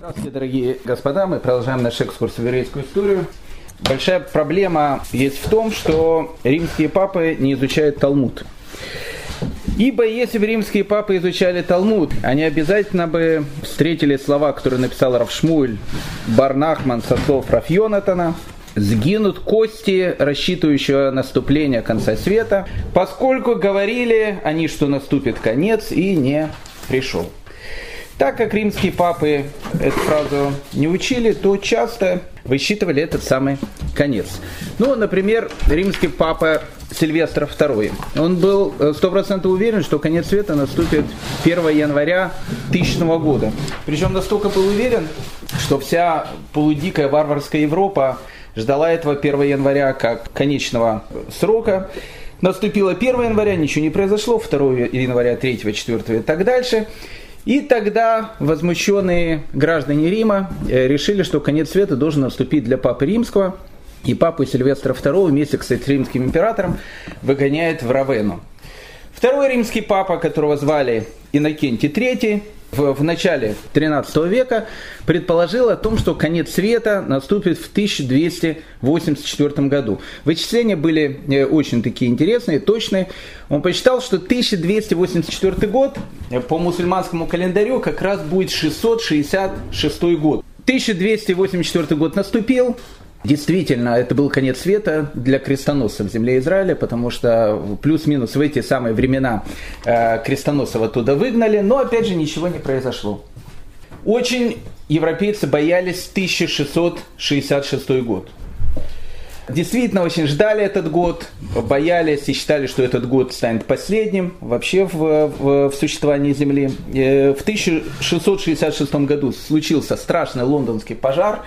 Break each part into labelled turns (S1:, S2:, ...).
S1: Здравствуйте, дорогие господа. Мы продолжаем наш экскурс в еврейскую историю. Большая проблема есть в том, что римские папы не изучают Талмуд. Ибо если бы римские папы изучали Талмуд, они обязательно бы встретили слова, которые написал Равшмуль Барнахман со слов Рафьонатана, сгинут кости, рассчитывающего наступления конца света, поскольку говорили они, что наступит конец, и не пришел. Так как римские папы эту фразу не учили, то часто высчитывали этот самый конец. Ну, например, римский папа Сильвестр II. Он был стопроцентно уверен, что конец света наступит 1 января 1000 года. Причем настолько был уверен, что вся полудикая варварская Европа ждала этого 1 января как конечного срока. Наступило 1 января, ничего не произошло, 2 января, 3, 4 и так дальше. И тогда возмущенные граждане Рима э, решили, что конец света должен наступить для Папы Римского. И Папу Сильвестра II вместе, кстати, с римским императором выгоняет в Равену. Второй римский папа, которого звали Иннокентий III, в, в начале 13 века предположил о том, что конец света наступит в 1284 году. Вычисления были э, очень такие интересные, точные. Он посчитал, что 1284 год э, по мусульманскому календарю как раз будет 666 год. 1284 год наступил, Действительно, это был конец света для крестоносцев в земле Израиля, потому что плюс-минус в эти самые времена э, крестоносцев оттуда выгнали, но опять же ничего не произошло. Очень европейцы боялись 1666 год. Действительно, очень ждали этот год, боялись и считали, что этот год станет последним вообще в, в, в существовании Земли. Э, в 1666 году случился страшный лондонский пожар,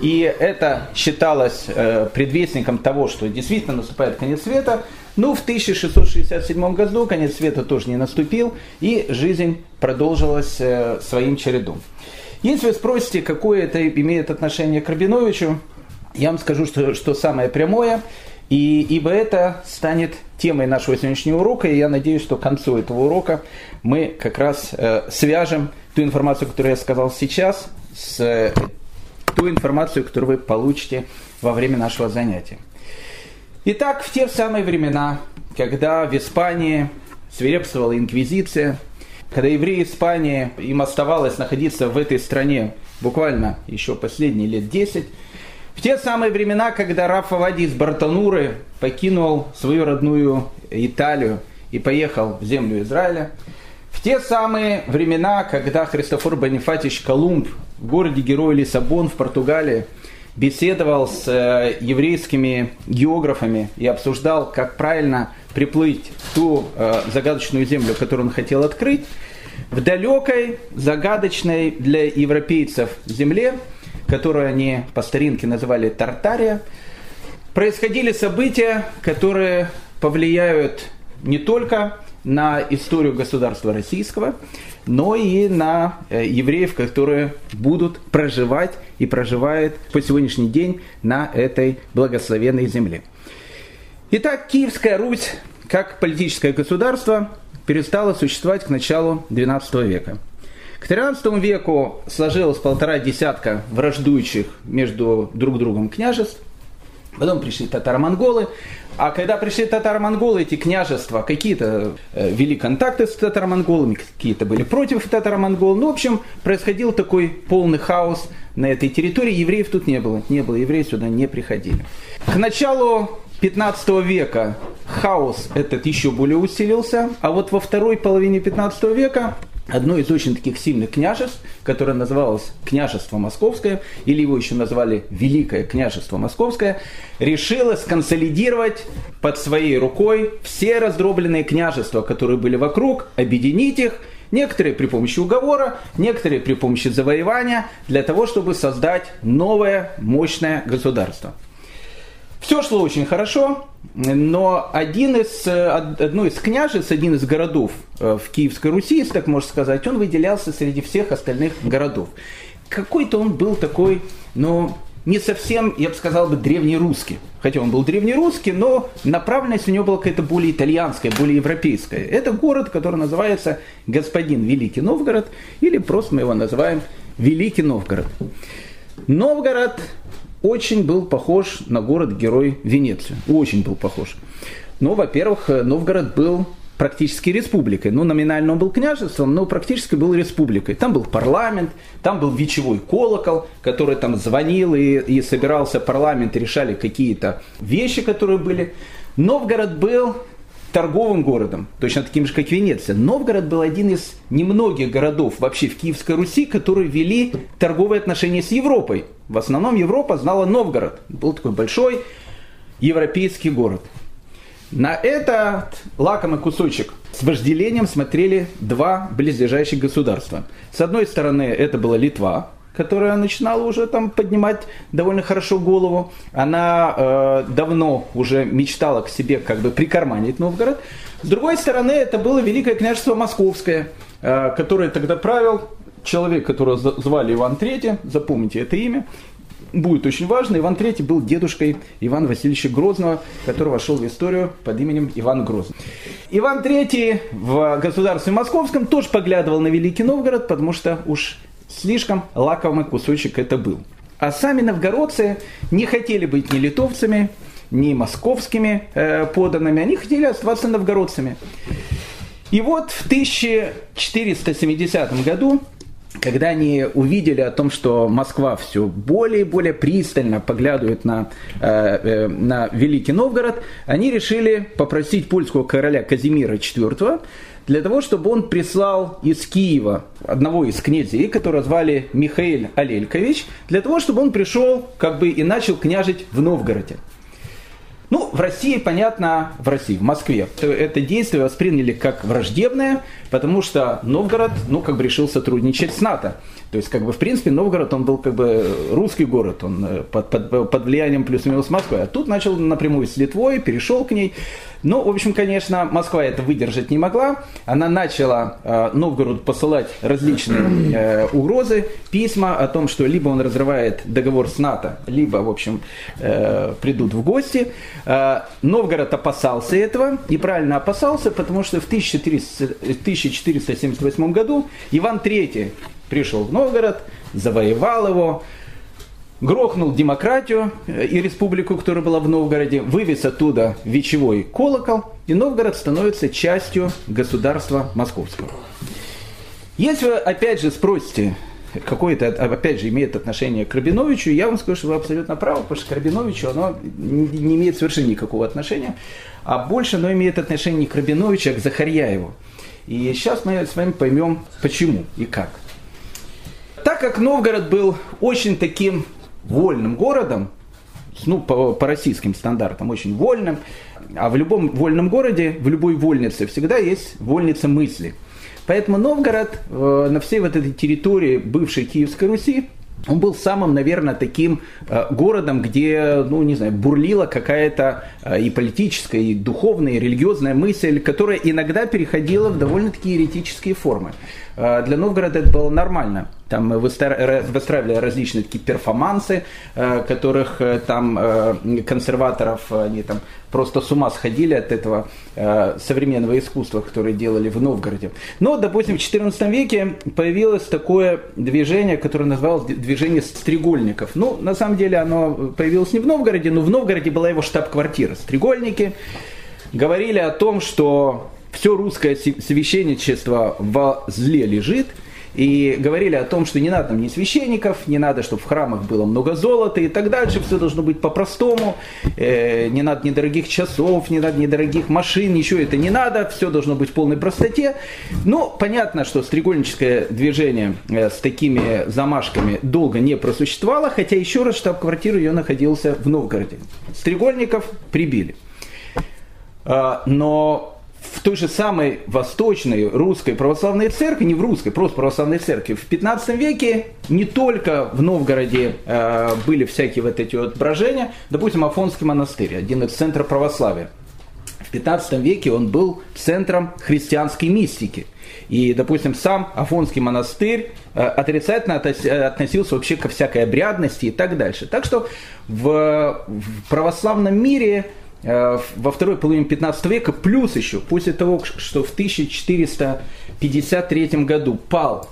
S1: и это считалось э, предвестником того, что действительно наступает конец света. Ну, в 1667 году конец света тоже не наступил, и жизнь продолжилась э, своим чередом. Если вы спросите, какое это имеет отношение к Рабиновичу, я вам скажу, что, что самое прямое, и, ибо это станет темой нашего сегодняшнего урока, и я надеюсь, что к концу этого урока мы как раз э, свяжем ту информацию, которую я сказал сейчас, с ту информацию, которую вы получите во время нашего занятия. Итак, в те самые времена, когда в Испании свирепствовала инквизиция, когда евреи Испании, им оставалось находиться в этой стране буквально еще последние лет 10, в те самые времена, когда Рафа Вади из Бартануры покинул свою родную Италию и поехал в землю Израиля, в те самые времена, когда Христофор Бонифатич Колумб в городе Герой Лиссабон в Португалии беседовал с э, еврейскими географами и обсуждал, как правильно приплыть в ту э, загадочную землю, которую он хотел открыть, в далекой, загадочной для европейцев земле, которую они по старинке называли Тартария, происходили события, которые повлияют не только на историю государства российского, но и на э, евреев, которые будут проживать и проживают по сегодняшний день на этой благословенной земле. Итак, Киевская Русь, как политическое государство, перестала существовать к началу XII века. К XIII веку сложилось полтора десятка враждующих между друг другом княжеств. Потом пришли татаро-монголы, а когда пришли татаро-монголы, эти княжества, какие-то э, вели контакты с татаро-монголами, какие-то были против татаро-монгол. Ну, в общем, происходил такой полный хаос на этой территории. Евреев тут не было. Не было евреев, сюда не приходили. К началу 15 века хаос этот еще более усилился, а вот во второй половине 15 века одно из очень таких сильных княжеств, которое называлось княжество Московское, или его еще назвали Великое княжество Московское, решило сконсолидировать под своей рукой все раздробленные княжества, которые были вокруг, объединить их, некоторые при помощи уговора, некоторые при помощи завоевания, для того, чтобы создать новое мощное государство. Все шло очень хорошо, но один из, э, одно из княжеств, один из городов э, в Киевской Руси, если так можно сказать, он выделялся среди всех остальных городов. Какой-то он был такой, ну, не совсем, я бы сказал, бы древнерусский. Хотя он был древнерусский, но направленность у него была какая-то более итальянская, более европейская. Это город, который называется Господин Великий Новгород, или просто мы его называем Великий Новгород. Новгород очень был похож на город-герой Венецию. Очень был похож. Ну, во-первых, Новгород был практически республикой. Ну, номинально он был княжеством, но практически был республикой. Там был парламент, там был вечевой колокол, который там звонил и, и собирался парламент, решали какие-то вещи, которые были. Новгород был торговым городом, точно таким же, как Венеция. Новгород был один из немногих городов вообще в Киевской Руси, которые вели торговые отношения с Европой. В основном Европа знала Новгород. Был такой большой европейский город. На этот лакомый кусочек с вожделением смотрели два близлежащих государства. С одной стороны, это была Литва, которая начинала уже там поднимать довольно хорошо голову. Она э, давно уже мечтала к себе как бы прикарманить Новгород. С другой стороны, это было Великое княжество Московское, э, которое тогда правил человек, которого звали Иван III, запомните это имя, будет очень важно. Иван III был дедушкой Ивана Васильевича Грозного, который вошел в историю под именем Иван Грозный. Иван III в государстве московском тоже поглядывал на Великий Новгород, потому что уж Слишком лакомый кусочек это был. А сами новгородцы не хотели быть ни литовцами, ни московскими э, поданными, они хотели оставаться новгородцами. И вот в 1470 году, когда они увидели о том, что Москва все более и более пристально поглядывает на, э, э, на Великий Новгород, они решили попросить польского короля Казимира IV для того, чтобы он прислал из Киева одного из князей, которого звали Михаил Алелькович, для того, чтобы он пришел как бы и начал княжить в Новгороде. Ну, в России, понятно, в России, в Москве, это действие восприняли как враждебное, потому что Новгород, ну, как бы решил сотрудничать с НАТО. То есть, как бы, в принципе, Новгород, он был как бы русский город, он э, под, под, под влиянием плюс-минус Москвы. А тут начал напрямую с Литвой, перешел к ней. Ну, в общем, конечно, Москва это выдержать не могла. Она начала э, Новгороду посылать различные э, угрозы, письма о том, что либо он разрывает договор с НАТО, либо, в общем, э, придут в гости. Э, Новгород опасался этого, и правильно опасался, потому что в 1400, 1478 году Иван III пришел в Новгород, завоевал его, грохнул демократию э, и республику, которая была в Новгороде, вывез оттуда вечевой колокол, и Новгород становится частью государства московского. Если вы, опять же, спросите, какое это, опять же, имеет отношение к Рабиновичу, я вам скажу, что вы абсолютно правы, потому что к Рабиновичу оно не имеет совершенно никакого отношения, а больше оно имеет отношение не к Рабиновичу, а к Захарьяеву. И сейчас мы с вами поймем, почему и как. Так как Новгород был очень таким вольным городом, ну, по, по российским стандартам, очень вольным, а в любом вольном городе, в любой вольнице всегда есть вольница мысли. Поэтому Новгород э, на всей вот этой территории бывшей Киевской Руси он был самым, наверное, таким э, городом, где, ну, не знаю, бурлила какая-то э, и политическая, и духовная, и религиозная мысль, которая иногда переходила в довольно-таки еретические формы. Э, для Новгорода это было нормально. Там выстраивали различные такие перформансы, э, которых э, там консерваторов, они там просто с ума сходили от этого современного искусства, которое делали в Новгороде. Но, допустим, в XIV веке появилось такое движение, которое называлось движение стрегольников. Ну, на самом деле оно появилось не в Новгороде, но в Новгороде была его штаб-квартира. Стрегольники говорили о том, что все русское священничество во зле лежит, и говорили о том, что не надо там ни священников, не надо, чтобы в храмах было много золота и так дальше, все должно быть по-простому, э, не надо ни дорогих часов, не надо ни дорогих машин, ничего это не надо, все должно быть в полной простоте. Ну, понятно, что стрегольническое движение э, с такими замашками долго не просуществовало, хотя еще раз штаб-квартира ее находился в Новгороде. Стрегольников прибили. Э, но в той же самой восточной русской православной церкви, не в русской, просто православной церкви, в 15 веке не только в Новгороде э, были всякие вот эти вот брожения, допустим, Афонский монастырь, один из центров православия. В 15 веке он был центром христианской мистики. И, допустим, сам Афонский монастырь э, отрицательно относился вообще ко всякой обрядности и так дальше. Так что в, в православном мире Э, во второй половине 15 века, плюс еще после того, что в 1453 году пал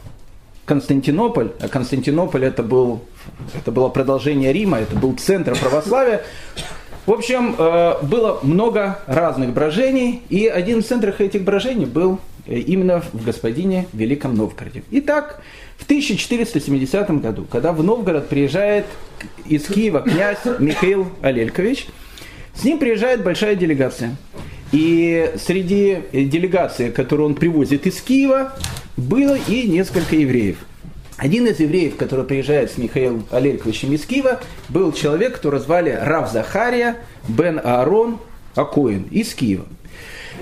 S1: Константинополь, а Константинополь это, был, это было продолжение Рима, это был центр православия. В общем, э, было много разных брожений, и один из центров этих брожений был э, именно в господине Великом Новгороде. Итак, в 1470 году, когда в Новгород приезжает из Киева князь Михаил Алелькович, с ним приезжает большая делегация. И среди делегации, которую он привозит из Киева, было и несколько евреев. Один из евреев, который приезжает с Михаилом Алельковичем из Киева, был человек, которого звали Рав Захария бен Аарон Акоин из Киева.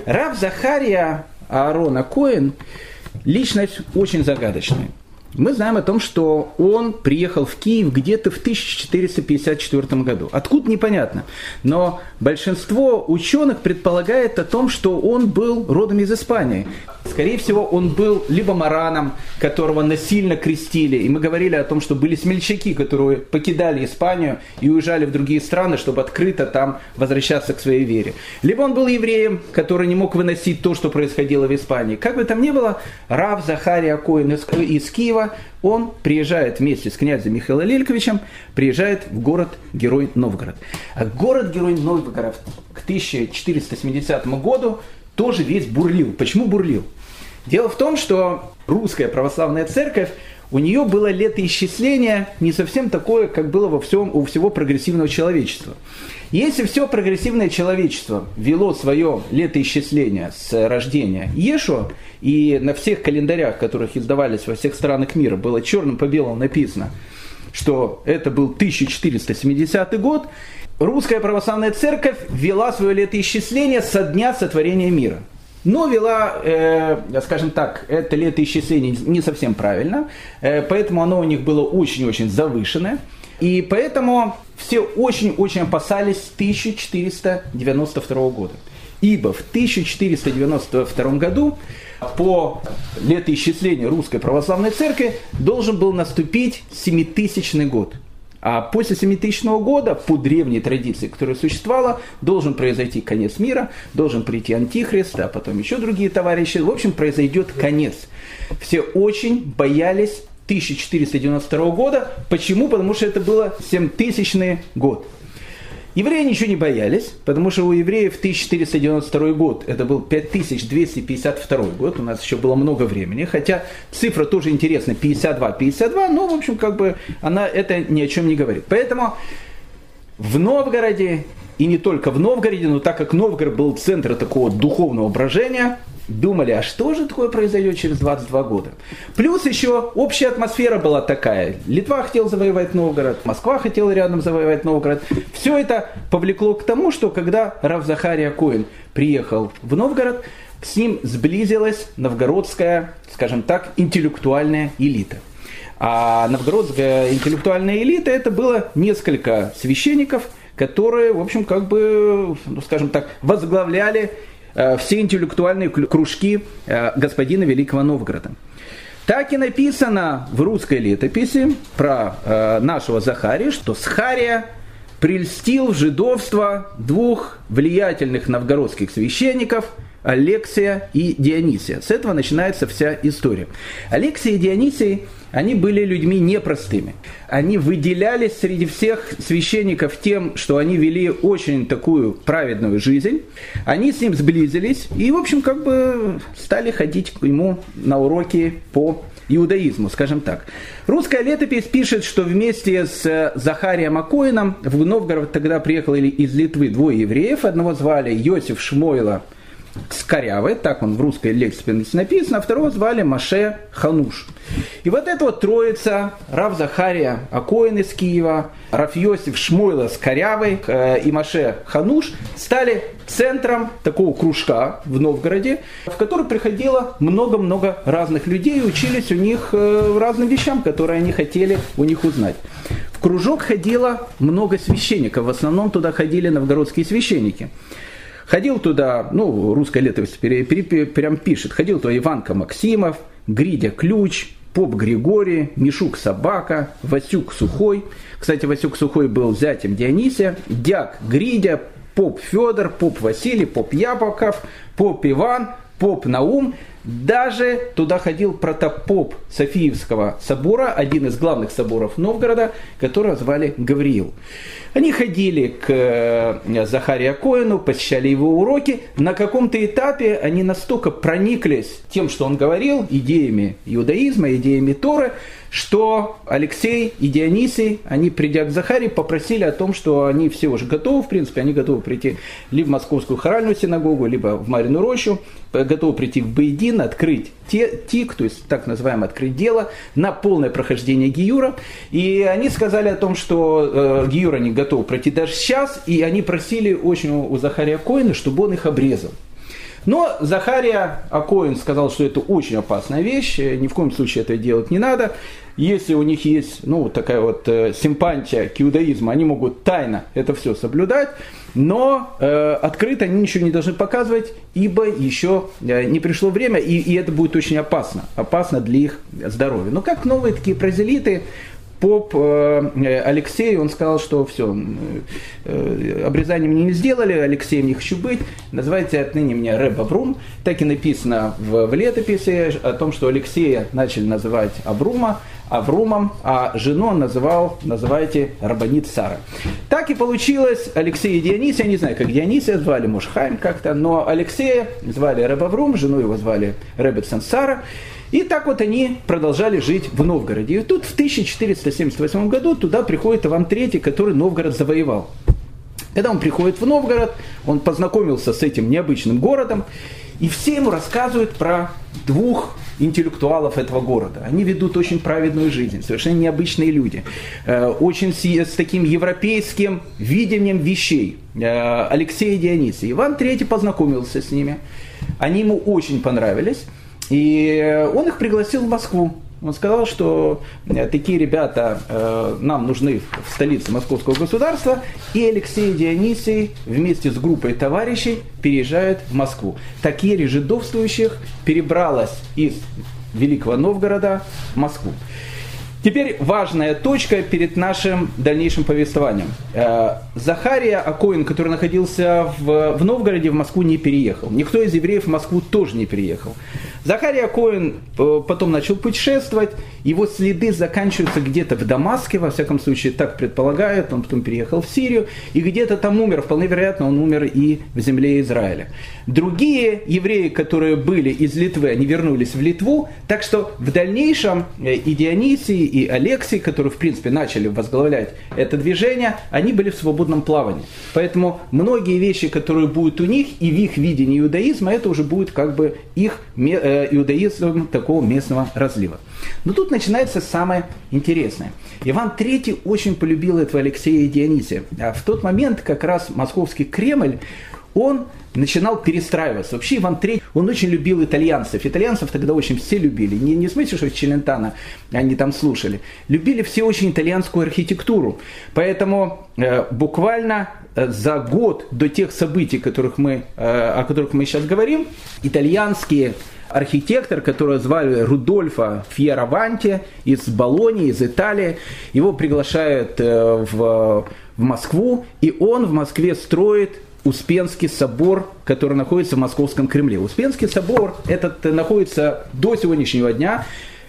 S1: Рав Захария Аарон Акоин – личность очень загадочная. Мы знаем о том, что он приехал в Киев где-то в 1454 году. Откуда непонятно. Но большинство ученых предполагает о том, что он был родом из Испании. Скорее всего, он был либо мараном, которого насильно крестили. И мы говорили о том, что были смельчаки, которые покидали Испанию и уезжали в другие страны, чтобы открыто там возвращаться к своей вере. Либо он был евреем, который не мог выносить то, что происходило в Испании. Как бы там ни было, Рав Захария Коин из, из Киева, он приезжает вместе с князем Михаилом Лельковичем, приезжает в город-герой Новгород. А город-герой Новгород к 1470 году тоже весь бурлил. Почему бурлил? Дело в том, что русская православная церковь, у нее было летоисчисление не совсем такое, как было во всем, у всего прогрессивного человечества. Если все прогрессивное человечество вело свое летоисчисление с рождения Ешуа, и на всех календарях, которых издавались во всех странах мира, было черным по белому написано, что это был 1470 год, русская православная церковь вела свое летоисчисление со дня сотворения мира – но вела, э, скажем так, это летоисчисление не совсем правильно, э, поэтому оно у них было очень-очень завышенное. И поэтому все очень-очень опасались 1492 года. Ибо в 1492 году по летоисчислению Русской Православной Церкви должен был наступить 7000 год. А после 7000 года, по древней традиции, которая существовала, должен произойти конец мира, должен прийти Антихрист, а потом еще другие товарищи. В общем, произойдет конец. Все очень боялись 1492 года. Почему? Потому что это было 7000 год. Евреи ничего не боялись, потому что у евреев 1492 год, это был 5252 год, у нас еще было много времени, хотя цифра тоже интересная, 52-52, но, в общем, как бы она это ни о чем не говорит. Поэтому в Новгороде, и не только в Новгороде, но так как Новгород был центром такого духовного брожения, думали, а что же такое произойдет через 22 года. Плюс еще общая атмосфера была такая. Литва хотела завоевать Новгород, Москва хотела рядом завоевать Новгород. Все это повлекло к тому, что когда Рав Захария Коин приехал в Новгород, с ним сблизилась новгородская, скажем так, интеллектуальная элита. А новгородская интеллектуальная элита это было несколько священников, которые, в общем, как бы, ну, скажем так, возглавляли все интеллектуальные кружки э, господина Великого Новгорода. Так и написано в русской летописи про э, нашего Захария, что Схария прельстил в жидовство двух влиятельных новгородских священников – Алексия и Дионисия. С этого начинается вся история. Алексия и Дионисий – они были людьми непростыми. Они выделялись среди всех священников тем, что они вели очень такую праведную жизнь. Они с ним сблизились и, в общем, как бы стали ходить к нему на уроки по иудаизму, скажем так. Русская летопись пишет, что вместе с Захарием Акоином в Новгород тогда приехали из Литвы двое евреев. Одного звали Йосиф Шмойла – Скорявый, так он в русской лексике написано, а второго звали Маше Хануш. И вот эта вот троица, Рав Захария Акоин из Киева, Раф Йосиф Шмойла Скорявый э, и Маше Хануш стали центром такого кружка в Новгороде, в который приходило много-много разных людей и учились у них э, разным вещам, которые они хотели у них узнать. В кружок ходило много священников, в основном туда ходили новгородские священники. Ходил туда, ну, русская летопись прям пишет, ходил туда Иванка Максимов, Гридя Ключ, Поп Григорий, Мишук Собака, Васюк Сухой. Кстати, Васюк Сухой был зятем Дионисия, Дяк Гридя, Поп Федор, Поп Василий, Поп Япоков, Поп Иван, Поп Наум. Даже туда ходил протопоп Софиевского собора, один из главных соборов Новгорода, которого звали Гавриил. Они ходили к э, Захария Коину, посещали его уроки. На каком-то этапе они настолько прониклись тем, что он говорил, идеями иудаизма, идеями Торы, что Алексей и Дионисий, они, придя к Захаре, попросили о том, что они все уже готовы, в принципе, они готовы прийти либо в Московскую хоральную синагогу, либо в Марину Рощу, готовы прийти в Бейдин, открыть те, тик, то есть так называемое открыть дело, на полное прохождение Гиюра. И они сказали о том, что э, Гиюра не готов пройти даже сейчас, и они просили очень у Захария Коина, чтобы он их обрезал. Но Захария Акоин сказал, что это очень опасная вещь, ни в коем случае это делать не надо. Если у них есть ну, такая вот э, симпатия к иудаизму, они могут тайно это все соблюдать, но э, открыто они ничего не должны показывать, ибо еще э, не пришло время, и, и это будет очень опасно, опасно для их здоровья. Но как новые такие прозелиты, поп э, Алексей, он сказал, что все, э, обрезание мне не сделали, Алексеем не хочу быть, называйте отныне меня Рэб Абрум. Так и написано в, в летописи о том, что Алексея начали называть Абрума, Аврумом, а жену он называл, называйте, Рабанит Сара. Так и получилось, Алексей и я не знаю, как Дионисия звали, может, Хайм как-то, но Алексея звали Рэб Аврум, жену его звали Рэбет Сара. И так вот они продолжали жить в Новгороде. И тут в 1478 году туда приходит Иван III, который Новгород завоевал. Когда он приходит в Новгород, он познакомился с этим необычным городом, и все ему рассказывают про двух интеллектуалов этого города. Они ведут очень праведную жизнь, совершенно необычные люди, э, очень с, с таким европейским видением вещей. Э, Алексей и Дионисий. Иван III познакомился с ними, они ему очень понравились. И он их пригласил в Москву. Он сказал, что э, такие ребята э, нам нужны в столице московского государства, и Алексей Дионисий вместе с группой товарищей переезжают в Москву. Такие жидовствующих перебралось из Великого Новгорода в Москву. Теперь важная точка перед нашим дальнейшим повествованием. Э, Захария Акоин, который находился в, в Новгороде, в Москву не переехал. Никто из евреев в Москву тоже не переехал. Захария Коин э, потом начал путешествовать, его следы заканчиваются где-то в Дамаске, во всяком случае так предполагают, он потом переехал в Сирию, и где-то там умер, вполне вероятно, он умер и в земле Израиля. Другие евреи, которые были из Литвы, они вернулись в Литву, так что в дальнейшем э, и Дионисий, и Алексий, которые в принципе начали возглавлять это движение, они были в свободном плавании. Поэтому многие вещи, которые будут у них и в их видении иудаизма, это уже будет как бы их э, иудаизм такого местного разлива. Но тут начинается самое интересное. Иван III очень полюбил этого Алексея Дионисия. А в тот момент как раз московский Кремль, он начинал перестраиваться. Вообще Иван III, он очень любил итальянцев. Итальянцев тогда очень все любили. Не, не в смысле, что Челентано они там слушали. Любили все очень итальянскую архитектуру. Поэтому э, буквально за год до тех событий, которых мы, э, о которых мы сейчас говорим, итальянские архитектор, которого звали Рудольфа Фьераванти из Болонии, из Италии. Его приглашают э, в, в Москву, и он в Москве строит Успенский собор, который находится в Московском Кремле. Успенский собор этот находится до сегодняшнего дня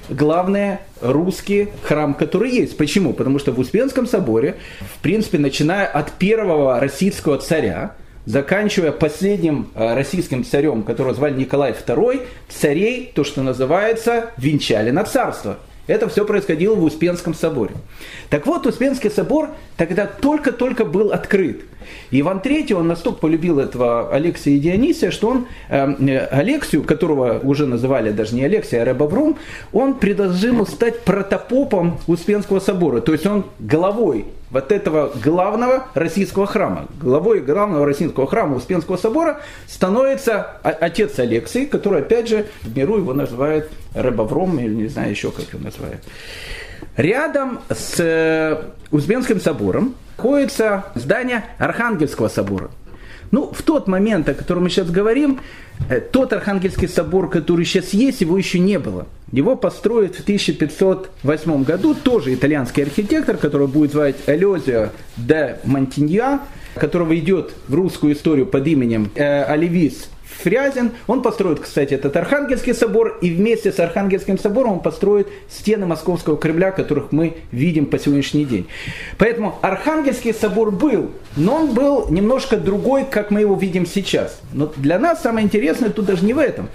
S1: главный русский храм, который есть. Почему? Потому что в Успенском соборе, в принципе, начиная от первого российского царя, заканчивая последним э, российским царем, которого звали Николай II, царей, то, что называется, венчали на царство. Это все происходило в Успенском соборе. Так вот, Успенский собор тогда только-только был открыт. Иван III, он настолько полюбил этого Алексия и Дионисия, что он э, Алексию, которого уже называли даже не Алексия, а Ребаврум, он предложил стать протопопом Успенского собора. То есть он головой вот этого главного российского храма. Главой главного российского храма Успенского собора становится отец Алексей, который, опять же, в миру его называют Рыбовром, или не знаю еще, как его называют. Рядом с э, Успенским собором находится здание Архангельского собора. Ну, в тот момент, о котором мы сейчас говорим, э, тот Архангельский собор, который сейчас есть, его еще не было. Его построят в 1508 году тоже итальянский архитектор, который будет звать Элезио де Монтинья, которого идет в русскую историю под именем э, Оливис Фрязин. Он построит, кстати, этот Архангельский собор, и вместе с Архангельским собором он построит стены Московского Кремля, которых мы видим по сегодняшний день. Поэтому Архангельский собор был, но он был немножко другой, как мы его видим сейчас. Но для нас самое интересное тут даже не в этом.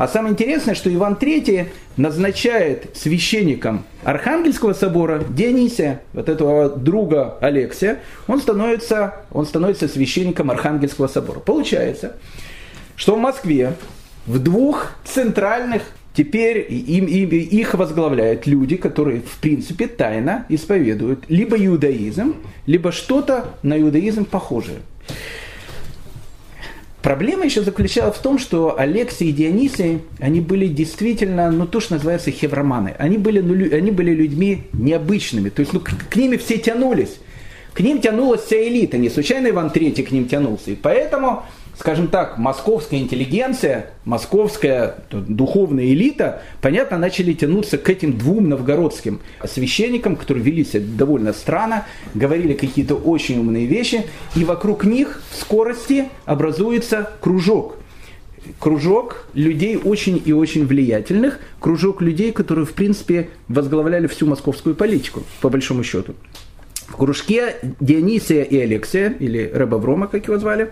S1: А самое интересное, что Иван III назначает священником Архангельского собора Дионисия, вот этого друга Алексия, он становится, он становится священником Архангельского собора. Получается, что в Москве в двух центральных Теперь им, им, их возглавляют люди, которые в принципе тайно исповедуют либо иудаизм, либо что-то на иудаизм похожее. Проблема еще заключалась в том, что Алексей и Дионисий, они были действительно, ну то, что называется хевроманы. Они были, ну, они были людьми необычными, то есть ну, к, к ними все тянулись. К ним тянулась вся элита, не случайно Иван III к ним тянулся. И поэтому скажем так, московская интеллигенция, московская духовная элита, понятно, начали тянуться к этим двум новгородским священникам, которые вели себя довольно странно, говорили какие-то очень умные вещи, и вокруг них в скорости образуется кружок. Кружок людей очень и очень влиятельных, кружок людей, которые, в принципе, возглавляли всю московскую политику, по большому счету. В кружке Дионисия и Алексия, или Рэба Врома, как его звали,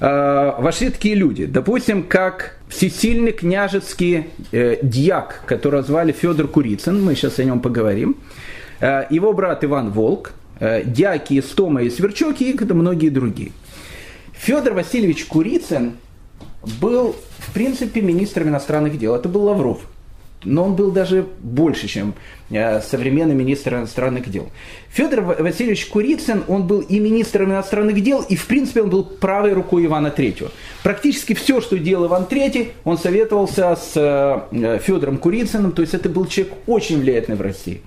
S1: э, вошли такие люди, допустим, как всесильный княжеский э, дьяк, которого звали Федор Курицын, мы сейчас о нем поговорим, э, его брат Иван Волк, э, дьяки Стома и Сверчок и многие другие. Федор Васильевич Курицын был, в принципе, министром иностранных дел. Это был Лавров но он был даже больше, чем современный министр иностранных дел. Федор Васильевич Курицын, он был и министром иностранных дел, и в принципе он был правой рукой Ивана III. Практически все, что делал Иван III, он советовался с э, Федором Курицыным, то есть это был человек очень влиятельный в России.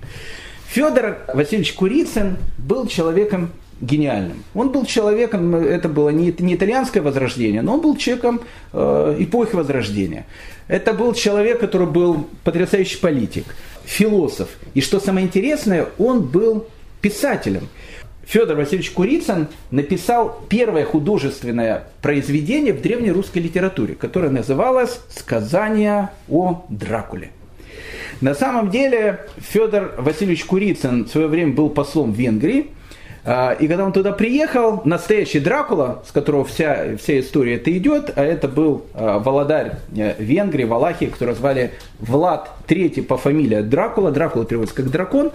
S1: Федор Васильевич Курицын был человеком гениальным. Он был человеком, это было не, не итальянское возрождение, но он был человеком э, эпохи возрождения. Это был человек, который был потрясающий политик, философ. И что самое интересное, он был писателем. Федор Васильевич Курицын написал первое художественное произведение в древней русской литературе, которое называлось «Сказание о Дракуле». На самом деле Федор Васильевич Курицын в свое время был послом в Венгрии, и когда он туда приехал, настоящий Дракула, с которого вся, вся история это идет, а это был а, володарь э, Венгрии, Валахии, которого звали Влад III по фамилии Дракула. Дракула переводится как дракон.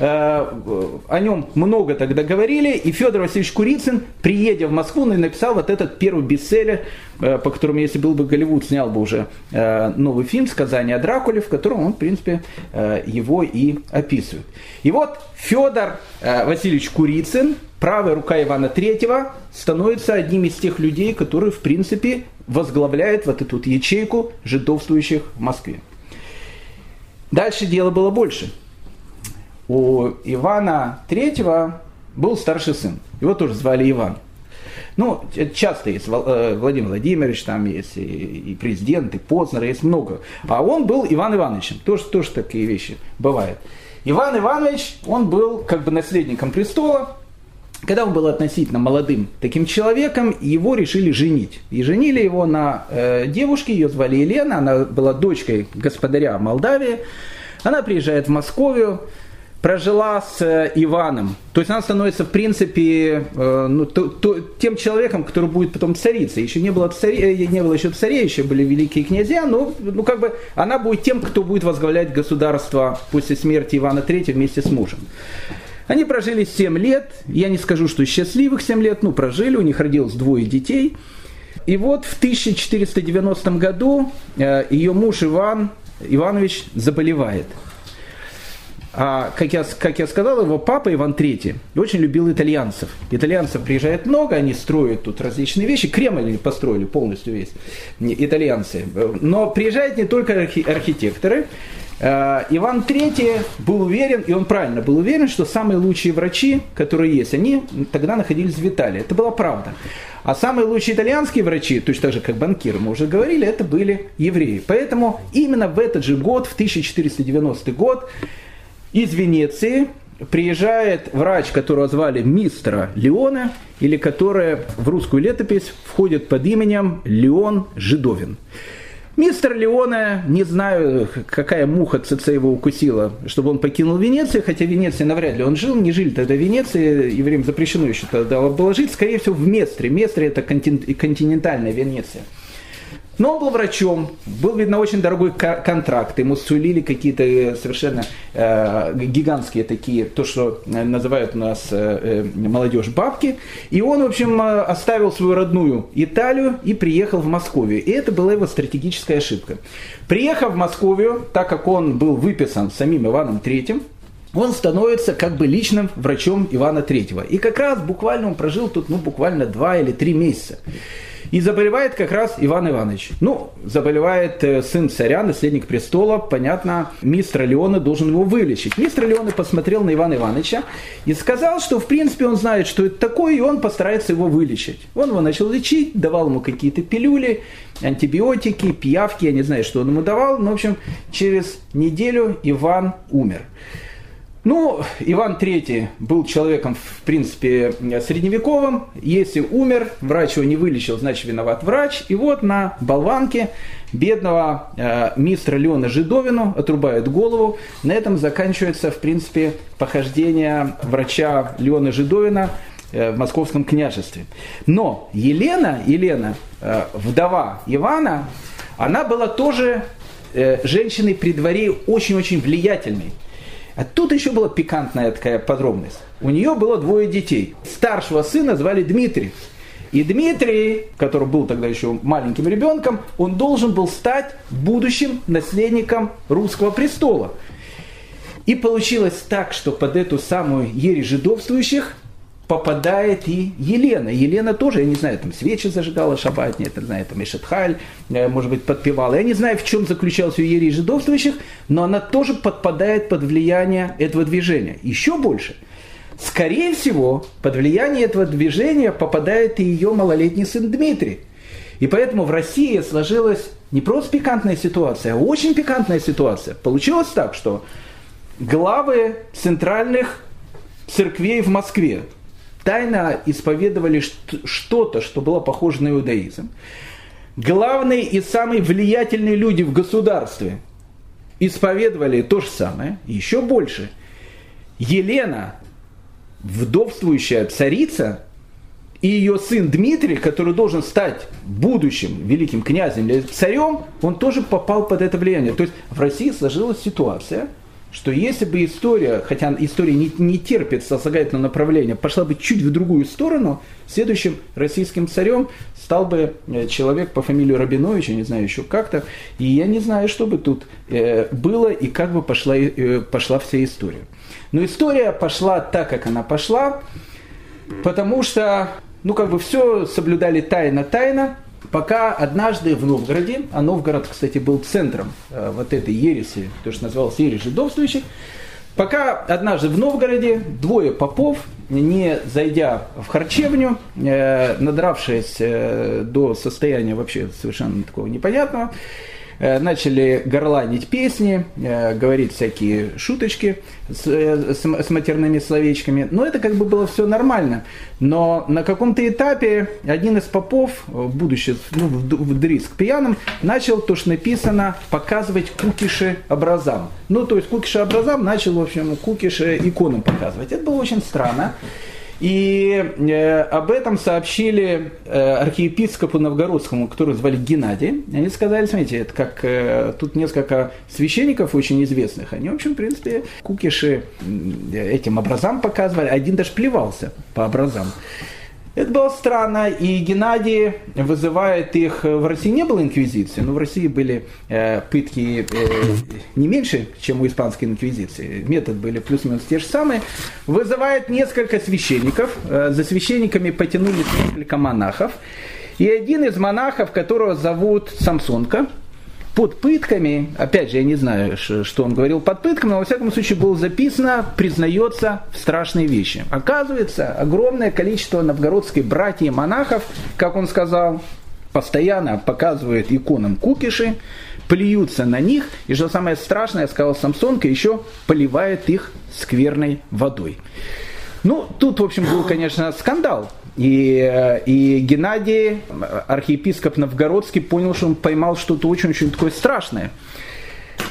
S1: А, о нем много тогда говорили. И Федор Васильевич Курицын, приедя в Москву, написал вот этот первый бестселлер Э, по которому, если был бы Голливуд, снял бы уже э, новый фильм «Сказание о Дракуле», в котором он, в принципе, э, его и описывает. И вот Федор Васильевич Курицын, правая рука Ивана III, становится одним из тех людей, которые, в принципе, возглавляет вот эту ячейку жидовствующих в Москве. Дальше дело было больше. У Ивана III был старший сын. Его тоже звали Иван. Ну, часто есть э, Владимир Владимирович, там есть и президент, и Познер, есть много. А он был Иван Ивановичем. Тоже, тоже такие вещи бывают. Иван Иванович, он был как бы наследником престола, когда он был относительно молодым таким человеком, его решили женить. И женили его на э, девушке, ее звали Елена, она была дочкой господаря Молдавии. Она приезжает в Московию, прожила с э, Иваном. То есть она становится, в принципе, э, ну, то, то, тем человеком, который будет потом царицей. Еще не было, царе, э, не было еще царей, еще были великие князья, но ну, как бы она будет тем, кто будет возглавлять государство после смерти Ивана III вместе с мужем. Они прожили 7 лет, я не скажу, что счастливых 7 лет, ну прожили, у них родилось двое детей. И вот в 1490 году ее муж Иван Иванович заболевает – а, как, я, как я сказал, его папа Иван III очень любил итальянцев. Итальянцев приезжает много, они строят тут различные вещи. Кремль построили полностью весь, итальянцы. Но приезжают не только архитекторы. А, Иван III был уверен, и он правильно был уверен, что самые лучшие врачи, которые есть, они тогда находились в Италии. Это была правда. А самые лучшие итальянские врачи, точно так же как банкиры, мы уже говорили, это были евреи. Поэтому именно в этот же год, в 1490 год, из Венеции приезжает врач, которого звали мистера Леона, или которая в русскую летопись входит под именем Леон Жидовин. Мистер Леоне, не знаю, какая муха ЦЦ его укусила, чтобы он покинул Венецию, хотя в Венеции навряд ли он жил, не жили тогда в Венеции, евреям запрещено еще тогда было жить, скорее всего, в Местре. Местре это континентальная Венеция. Но он был врачом, был, видно, очень дорогой контракт, ему сулили какие-то э, совершенно э, гигантские такие, то, что э, называют у нас э, э, молодежь бабки. И он, в общем, оставил свою родную Италию и приехал в Москву. И это была его стратегическая ошибка. Приехав в Москву, так как он был выписан самим Иваном III, он становится как бы личным врачом Ивана III. И как раз буквально он прожил тут, ну, буквально два или три месяца. И заболевает как раз Иван Иванович. Ну, заболевает э, сын царя, наследник престола. Понятно, мистер Леоне должен его вылечить. Мистер Леоне посмотрел на Ивана Ивановича и сказал, что в принципе он знает, что это такое, и он постарается его вылечить. Он его начал лечить, давал ему какие-то пилюли, антибиотики, пиявки, я не знаю, что он ему давал. Но, в общем, через неделю Иван умер. Ну, Иван III был человеком, в принципе, средневековым. Если умер, врач его не вылечил, значит, виноват врач. И вот на болванке бедного э, мистера Леона Жидовину отрубают голову. На этом заканчивается, в принципе, похождение врача Леона Жидовина э, в московском княжестве. Но Елена, Елена, э, вдова Ивана, она была тоже э, женщиной при дворе очень-очень влиятельной. А тут еще была пикантная такая подробность. У нее было двое детей. Старшего сына звали Дмитрий. И Дмитрий, который был тогда еще маленьким ребенком, он должен был стать будущим наследником русского престола. И получилось так, что под эту самую ересь жидовствующих попадает и Елена. Елена тоже, я не знаю, там свечи зажигала шаббат, нет, не знаю, там Ишетхаль, э, может быть, подпевала. Я не знаю, в чем заключался ее жидовствующих, но она тоже подпадает под влияние этого движения. Еще больше. Скорее всего, под влияние этого движения попадает и ее малолетний сын Дмитрий. И поэтому в России сложилась не просто пикантная ситуация, а очень пикантная ситуация. Получилось так, что главы центральных церквей в Москве, тайно исповедовали что-то, что было похоже на иудаизм. Главные и самые влиятельные люди в государстве исповедовали то же самое, еще больше. Елена, вдовствующая царица, и ее сын Дмитрий, который должен стать будущим великим князем или царем, он тоже попал под это влияние. То есть в России сложилась ситуация – что если бы история, хотя история не, не терпит сослагательного направления, пошла бы чуть в другую сторону, следующим российским царем стал бы э, человек по фамилии Рабинович, я не знаю еще как-то, и я не знаю, что бы тут э, было и как бы пошла, э, пошла вся история. Но история пошла так, как она пошла, потому что, ну как бы все соблюдали тайно-тайно, Пока однажды в Новгороде, а Новгород, кстати, был центром э, вот этой ереси, то, что называлось ересь жидовствующих, пока однажды в Новгороде двое попов, не зайдя в харчевню, э, надравшись э, до состояния вообще совершенно такого непонятного, начали горланить песни, э, говорить всякие шуточки с, э, с, с матерными словечками. Но это как бы было все нормально. Но на каком-то этапе один из попов, будучи ну, вдрызг пьяным, начал то, что написано, показывать кукиши образам. Ну, то есть кукиши образам начал, в общем, кукиши иконам показывать. Это было очень странно. И э, об этом сообщили э, архиепископу Новгородскому, которого звали Геннадий. Они сказали, смотрите, это как э, тут несколько священников очень известных. Они, в общем, в принципе, кукиши этим образам показывали. Один даже плевался по образам. Это было странно, и Геннадий вызывает их... В России не было инквизиции, но в России были э, пытки э, не меньше, чем у испанской инквизиции. Метод были плюс-минус те же самые. Вызывает несколько священников. Э, за священниками потянулись несколько монахов. И один из монахов, которого зовут Самсонка, под пытками, опять же, я не знаю, что он говорил под пытками, но во всяком случае было записано, признается в страшные вещи. Оказывается, огромное количество новгородской братьев монахов, как он сказал, постоянно показывает иконам кукиши, плюются на них, и что самое страшное, сказал Самсонка, еще поливает их скверной водой. Ну, тут, в общем, был, конечно, скандал. И, и Геннадий, архиепископ Новгородский, понял, что он поймал что-то очень-очень такое страшное.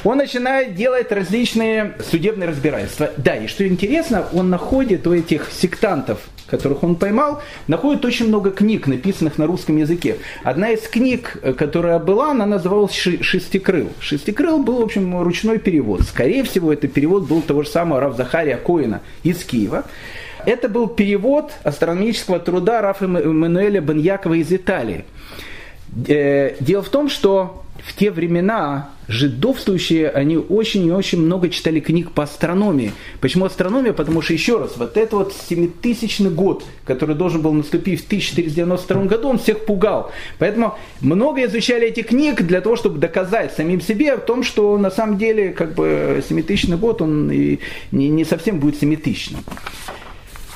S1: Он начинает делать различные судебные разбирательства. Да, и что интересно, он находит у этих сектантов, которых он поймал, находит очень много книг, написанных на русском языке. Одна из книг, которая была, она называлась «Шестикрыл». «Шестикрыл» был, в общем, ручной перевод. Скорее всего, это перевод был того же самого Рав Захария Коина из Киева. Это был перевод астрономического труда Рафа Эммануэля Баньякова из Италии. Э, дело в том, что в те времена жидовствующие, они очень и очень много читали книг по астрономии. Почему астрономия? Потому что, еще раз, вот этот вот 7000 год, который должен был наступить в 1492 году, он всех пугал. Поэтому много изучали этих книг для того, чтобы доказать самим себе о том, что на самом деле как бы 7000 год, он и не совсем будет 7000.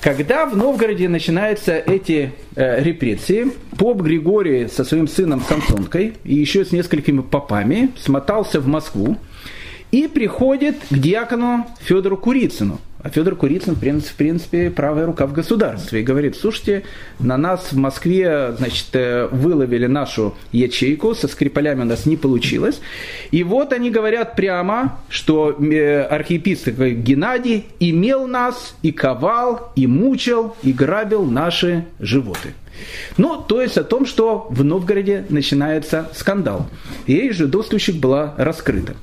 S1: Когда в Новгороде начинаются эти э, репрессии, поп Григорий со своим сыном Самсонкой и еще с несколькими попами смотался в Москву и приходит к диакону Федору Курицыну – а Федор Курицын, в принципе, правая рука в государстве. И говорит, слушайте, на нас в Москве, значит, э, выловили нашу ячейку, со Скрипалями у нас не получилось. И вот они говорят прямо, что э, архиепископ Геннадий имел нас и ковал, и мучил, и грабил наши животы. Ну, то есть о том, что в Новгороде начинается скандал. И жидовствующих была раскрыта.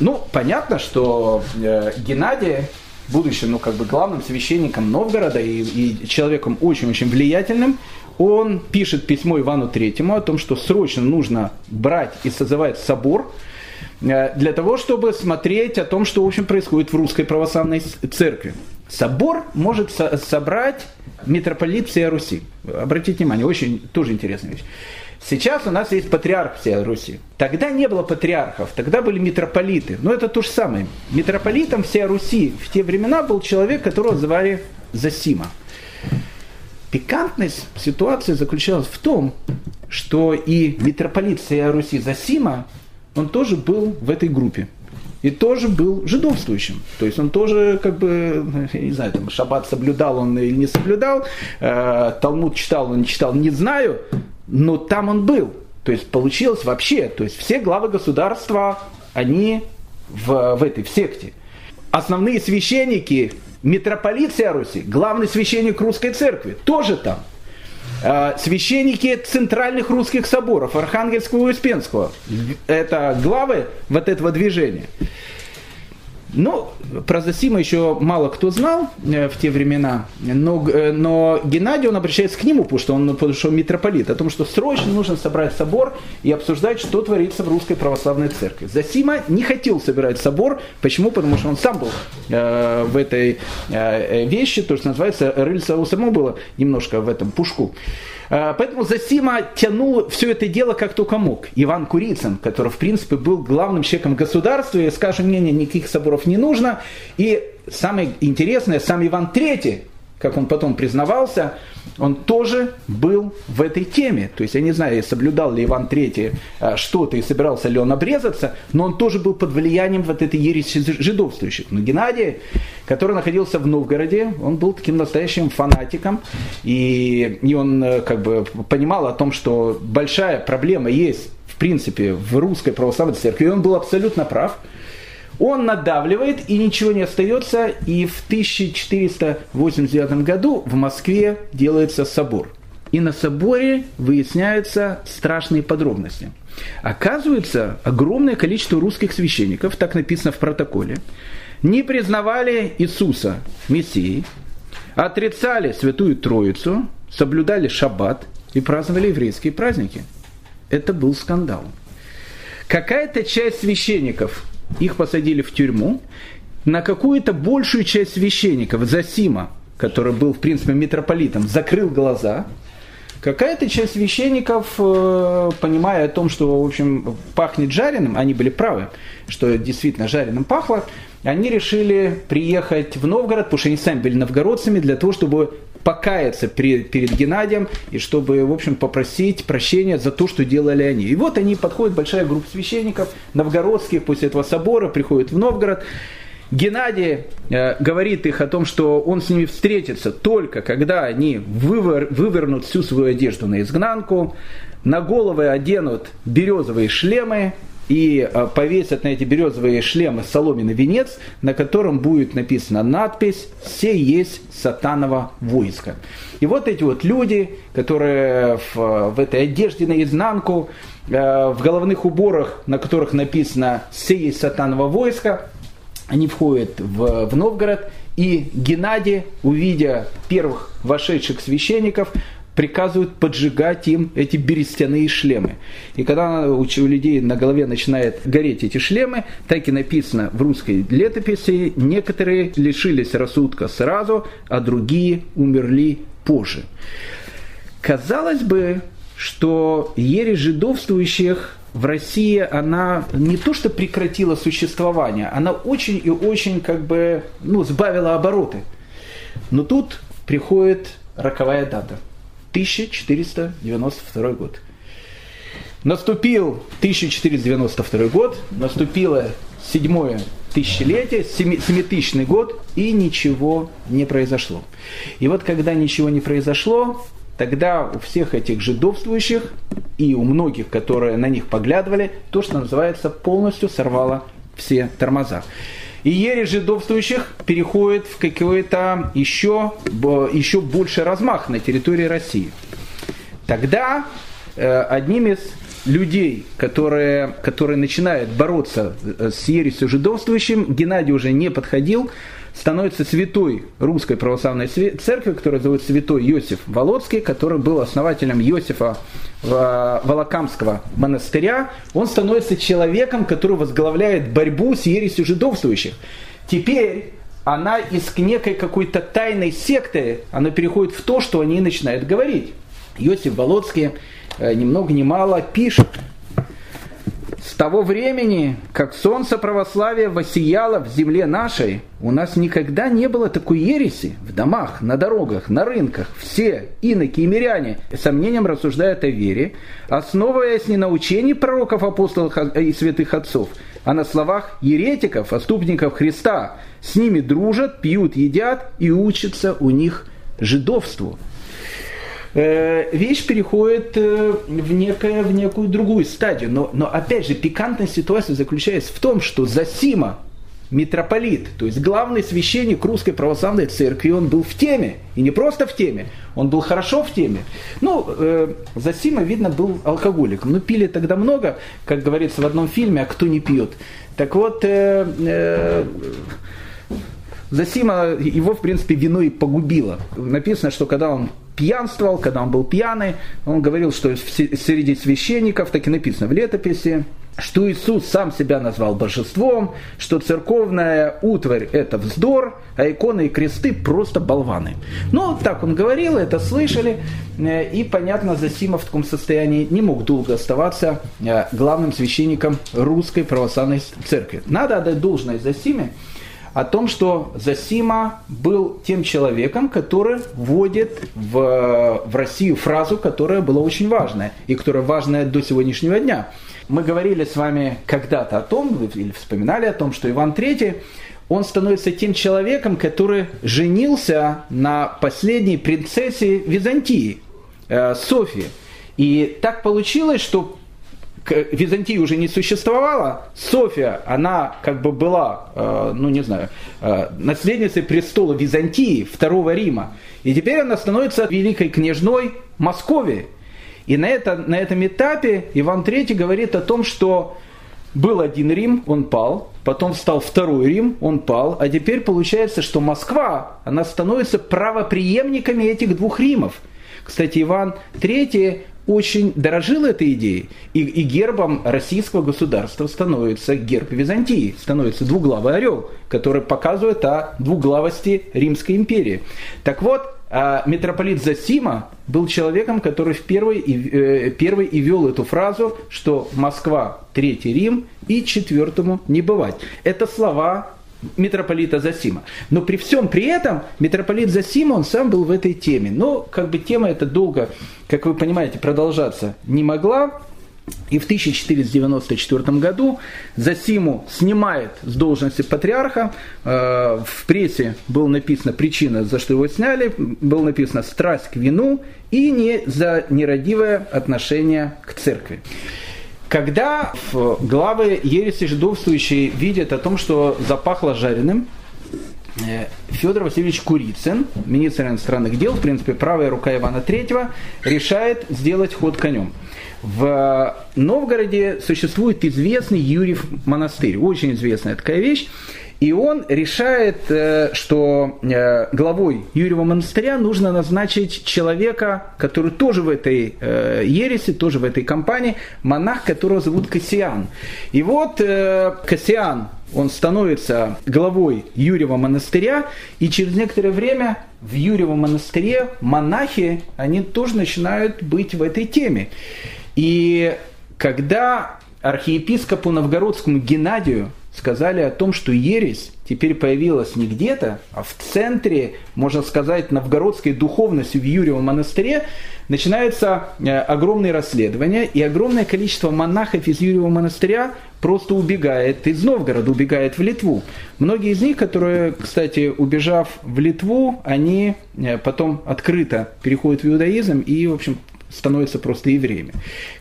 S1: Ну, понятно, что э, Геннадий будучи ну, как бы главным священником Новгорода и, и человеком очень-очень влиятельным, он пишет письмо Ивану Третьему о том, что срочно нужно брать и созывать собор э, для того, чтобы смотреть о том, что в общем происходит в русской православной церкви. Собор может со- собрать митрополит всей Руси. Обратите внимание, очень тоже интересная вещь. Сейчас у нас есть патриарх всей Руси. Тогда не было патриархов, тогда были митрополиты. Но это то же самое. Митрополитом всей Руси в те времена был человек, которого звали Засима. Пикантность ситуации заключалась в том, что и митрополит всей Руси Засима, он тоже был в этой группе. И тоже был жидовствующим. То есть он тоже, как бы, я не знаю, там, шаббат соблюдал он или не соблюдал, э, Талмуд читал он не читал, не знаю, но там он был. То есть получилось вообще, то есть все главы государства, они в, в этой в секте. Основные священники, митрополит Руси, главный священник русской церкви, тоже там. А, священники центральных русских соборов, Архангельского и Успенского, это главы вот этого движения. Ну, про Зосима еще мало кто знал э, в те времена, но, э, но Геннадий, он обращается к нему, потому что он, потому что он митрополит, о том, что срочно нужно собрать собор и обсуждать, что творится в русской православной церкви. Зосима не хотел собирать собор, почему? Потому что он сам был э, в этой э, вещи, то, что называется, рыльца у самого было немножко в этом пушку. Э, поэтому Засима тянул все это дело как только мог. Иван Курицын, который, в принципе, был главным человеком государства, и, скажем, мне никаких соборов не нужно. И самое интересное, сам Иван III, как он потом признавался, он тоже был в этой теме. То есть я не знаю, соблюдал ли Иван III а, что-то и собирался ли он обрезаться, но он тоже был под влиянием вот этой ереси жидовствующих. Но Геннадий, который находился в Новгороде, он был таким настоящим фанатиком, и, и он э, как бы понимал о том, что большая проблема есть в принципе в русской православной церкви, и он был абсолютно прав – он надавливает, и ничего не остается, и в 1489 году в Москве делается собор. И на соборе выясняются страшные подробности. Оказывается, огромное количество русских священников, так написано в протоколе, не признавали Иисуса Мессией, отрицали Святую Троицу, соблюдали шаббат и праздновали еврейские праздники. Это был скандал. Какая-то часть священников их посадили в тюрьму. На какую-то большую часть священников, Засима, который был, в принципе, митрополитом, закрыл глаза. Какая-то часть священников, э, понимая о том, что, в общем, пахнет жареным, они были правы, что действительно жареным пахло, они решили приехать в Новгород, потому что они сами были новгородцами, для того, чтобы покаяться перед, перед Геннадием и чтобы, в общем, попросить прощения за то, что делали они. И вот они подходят, большая группа священников, новгородских, после этого собора, приходят в Новгород. Геннадий э, говорит их о том, что он с ними встретится только когда они вывер, вывернут всю свою одежду на изгнанку, на головы оденут березовые шлемы, и э, повесят на эти березовые шлемы соломенный венец, на котором будет написана надпись «Все есть сатаново войско». И вот эти вот люди, которые в, в этой одежде наизнанку, э, в головных уборах, на которых написано «Все есть сатаново войско», они входят в, в Новгород, и Геннадий, увидя первых вошедших священников, приказывают поджигать им эти берестяные шлемы. И когда у людей на голове начинают гореть эти шлемы, так и написано в русской летописи, некоторые лишились рассудка сразу, а другие умерли позже. Казалось бы, что ересь жидовствующих в России, она не то что прекратила существование, она очень и очень как бы ну, сбавила обороты. Но тут приходит роковая дата – 1492 год. Наступил 1492 год, наступило седьмое тысячелетие, семитысячный год, и ничего не произошло. И вот когда ничего не произошло, тогда у всех этих жидовствующих и у многих, которые на них поглядывали, то, что называется, полностью сорвало все тормоза. И ересь жидовствующих переходит в какой-то еще, еще больше размах на территории России. Тогда э, одним из людей, которые, которые начинают бороться э, с ересью жидовствующим, Геннадий уже не подходил, становится святой русской православной церкви, которая зовут святой Иосиф Володский, который был основателем Иосифа Волокамского монастыря. Он становится человеком, который возглавляет борьбу с ересью жидовствующих. Теперь она из некой какой-то тайной секты, она переходит в то, что они начинают говорить. Иосиф Володский э, ни много ни мало пишет того времени, как солнце православия воссияло в земле нашей, у нас никогда не было такой ереси в домах, на дорогах, на рынках. Все иноки и миряне сомнением рассуждают о вере, основываясь не на учении пророков, апостолов и святых отцов, а на словах еретиков, отступников Христа. С ними дружат, пьют, едят и учатся у них жидовству. Э, вещь переходит э, в, некое, в некую другую стадию. Но, но опять же, пикантная ситуация заключается в том, что Засима, митрополит, то есть главный священник русской православной церкви, он был в теме. И не просто в теме, он был хорошо в теме. Ну, э, Засима, видно, был алкоголиком. Ну, пили тогда много, как говорится в одном фильме, а кто не пьет. Так вот, э, э, Засима его, в принципе, вино и погубило. Написано, что когда он пьянствовал, когда он был пьяный, он говорил, что среди священников, так и написано в летописи, что Иисус сам себя назвал божеством, что церковная утварь – это вздор, а иконы и кресты – просто болваны. Ну, так он говорил, это слышали, э, и, понятно, Засима в таком состоянии не мог долго оставаться э, главным священником русской православной церкви. Надо отдать должное Засиме, о том, что Засима был тем человеком, который вводит в, в Россию фразу, которая была очень важная, и которая важная до сегодняшнего дня. Мы говорили с вами когда-то о том, или вспоминали о том, что Иван III, он становится тем человеком, который женился на последней принцессе Византии, э, Софии. И так получилось, что Византии уже не существовало, София, она как бы была, э, ну не знаю, э, наследницей престола Византии, Второго Рима. И теперь она становится великой княжной Московии. И на, это, на этом этапе Иван III говорит о том, что был один Рим, он пал, потом стал второй Рим, он пал, а теперь получается, что Москва, она становится правоприемниками этих двух Римов. Кстати, Иван III очень дорожил этой идеей, и, и гербом российского государства становится герб Византии, становится двуглавый орел, который показывает о двуглавости Римской империи. Так вот, а митрополит Засима был человеком, который в первый, и, э, первый и вел эту фразу, что Москва – третий Рим и четвертому не бывать. Это слова митрополита Засима. Но при всем при этом митрополит Засима, он сам был в этой теме. Но как бы тема эта долго, как вы понимаете, продолжаться не могла. И в 1494 году Засиму снимает с должности патриарха. Э, в прессе была написана причина, за что его сняли. Было написано «страсть к вину» и не за нерадивое отношение к церкви. Когда главы ереси жидовствующие видят о том, что запахло жареным, э, Федор Васильевич Курицын, министр иностранных дел, в принципе, правая рука Ивана III, решает сделать ход конем. В Новгороде существует известный Юрьев монастырь, очень известная такая вещь. И он решает, э, что э, главой Юрьева монастыря нужно назначить человека, который тоже в этой э, ереси, тоже в этой компании, монах, которого зовут Кассиан. И вот Кассиан, он становится главой Юрьева монастыря, и через некоторое время в Юрьевом монастыре монахи, они тоже начинают быть в этой теме. И когда архиепископу новгородскому Геннадию сказали о том, что ересь теперь появилась не где-то, а в центре, можно сказать, новгородской духовности в Юрьевом монастыре, начинаются э, огромные расследования, и огромное количество монахов из Юрьева монастыря просто убегает из Новгорода, убегает в Литву. Многие из них, которые, кстати, убежав в Литву, они э, потом открыто переходят в иудаизм и, в общем, становятся просто евреями.